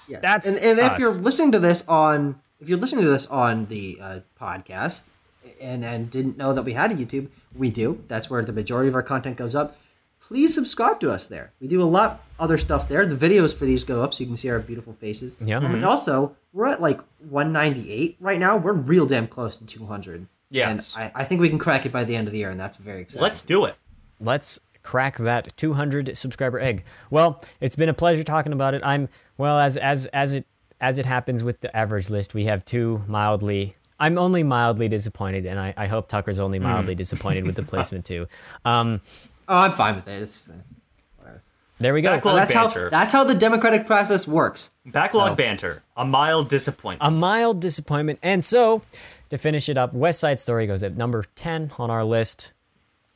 Yes. That's and, and if us. you're listening to this on if you're listening to this on the uh, podcast and and didn't know that we had a YouTube, we do. That's where the majority of our content goes up. Please subscribe to us there. We do a lot other stuff there. The videos for these go up so you can see our beautiful faces. Yeah. And also, we're at like 198 right now. We're real damn close to 200. Yes. And I, I think we can crack it by the end of the year, and that's very exciting. Let's do it. let's crack that 200 subscriber egg. Well, it's been a pleasure talking about it. I'm well as as as it as it happens with the average list, we have two mildly. I'm only mildly disappointed, and I, I hope Tucker's only mildly disappointed with the [LAUGHS] placement too. Um, Oh, I'm fine with it. It's, uh, there we go. Backlog that's how that's how the democratic process works. Backlog So- banter. A mild disappointment. a mild disappointment. And so, to finish it up, West Side Story goes at number 10 on our list.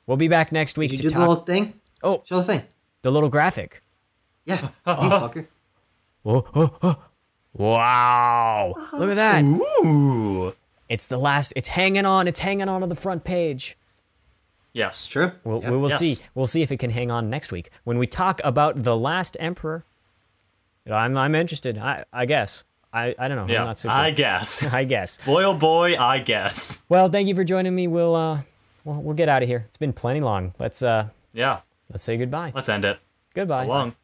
We'll be back next week Did to you do the talk little thing? Oh. show the thing. the little graphic. Yeah, you [LAUGHS] fucker. Oh, oh, oh. Wow. Look at that. Ooh. It's the last it's hanging on. It's hanging on to the front page. Yes. True. We'll, Yeah. We will Yes. see. We'll see if it can hang on next week when we talk about the last emperor. I'm I'm interested. I I guess. I I don't know. I'm Yeah. not super. I guess. [LAUGHS] I guess. boy, oh boy, I guess. Well, thank you for joining me. We'll uh we'll, we'll get out of here. It's been plenty long. Let's uh Yeah. let's say goodbye. Let's end it. Goodbye. Long.